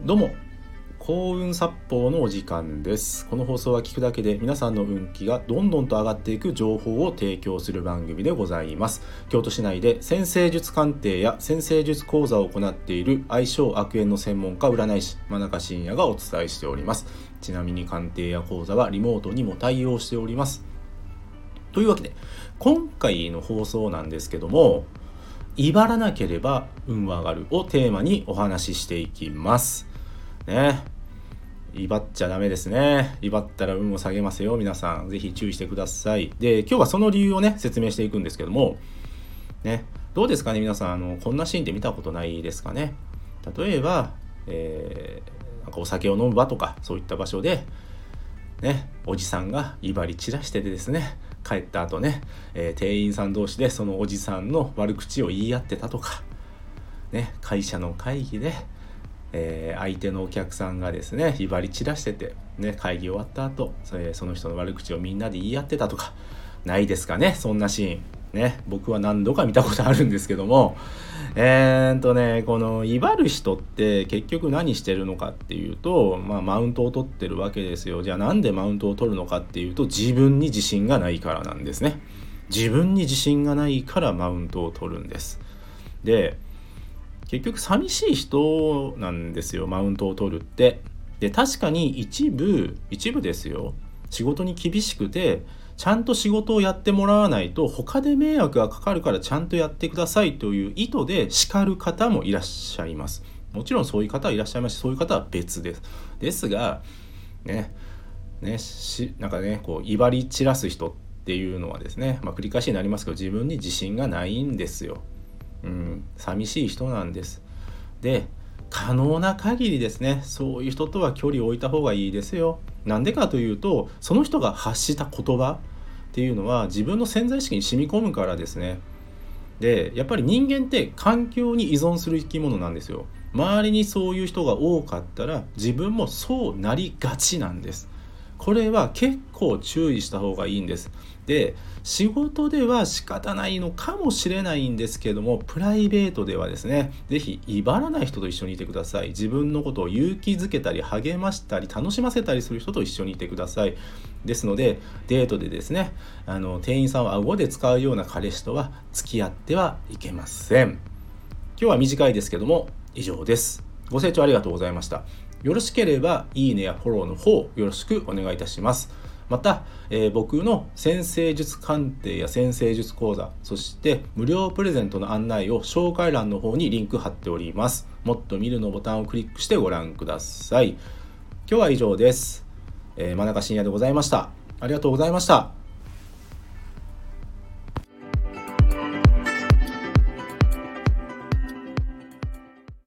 どうも幸運殺法のお時間です。この放送は聞くだけで皆さんの運気がどんどんと上がっていく情報を提供する番組でございます。京都市内で先生術鑑定や先生術講座を行っている相性悪縁の専門家占い師真中信也がお伝えしております。ちなみに鑑定や講座はリモートにも対応しております。というわけで今回の放送なんですけども威張らなければ運は上がるをテーマにお話ししていきます。ね威張っちゃダメですね。威張ったら運を下げますよ。皆さん、ぜひ注意してください。で、今日はその理由をね、説明していくんですけども、ね、どうですかね、皆さん、あの、こんなシーンって見たことないですかね。例えば、えー、なんかお酒を飲む場とか、そういった場所で、ね、おじさんが威張り散らしててですね、帰った後ね、えー、店員さん同士でそのおじさんの悪口を言い合ってたとか、ね、会社の会議で、えー、相手のお客さんがですね威張り散らしてて、ね、会議終わった後それその人の悪口をみんなで言い合ってたとかないですかねそんなシーン。ね、僕は何度か見たことあるんですけども。えー、っとねこの威張る人って結局何してるのかっていうと、まあ、マウントを取ってるわけですよ。じゃあなんでマウントを取るのかっていうと自分に自信がないからなんですね。自分に自信がないからマウントを取るんです。で結局寂しい人なんですよマウントを取るって。で確かに一部一部ですよ。仕事に厳しくてちゃんと仕事をやってもらわないと他で迷惑がかかるからちゃんとやってくださいという意図で叱る方もいらっしゃいます。もちろんそういう方はいらっしゃいますしそういう方は別です。ですがねねしなんかねこう威張り散らす人っていうのはですね、まあ、繰り返しになりますけど自分に自信がないんですよ。うん、寂しい人なんです。で可能な限りですねそういう人とは距離を置いた方がいいですよ。なんでかというとその人が発した言葉っていうのは自分の潜在意識に染み込むからですね。でやっぱり人間って環境に依存する生き物なんですよ。周りにそういう人が多かったら自分もそうなりがちなんです。これは結構注意した方がいいんです。で仕事では仕方ないのかもしれないんですけどもプライベートではですね是非威張らない人と一緒にいてください。自分のことを勇気づけたり励ましたり楽しませたりする人と一緒にいてください。ですのでデートでですねあの店員さんを顎で使うような彼氏とは付き合ってはいけません。今日は短いですけども以上です。ご清聴ありがとうございました。よろしければいいねやフォローの方よろしくお願いいたします。また、えー、僕の先生術鑑定や先生術講座そして無料プレゼントの案内を紹介欄の方にリンク貼っております。もっと見るのボタンをクリックしてご覧ください。今日は以上です、えー、真中深夜でございました。ありがとうございました。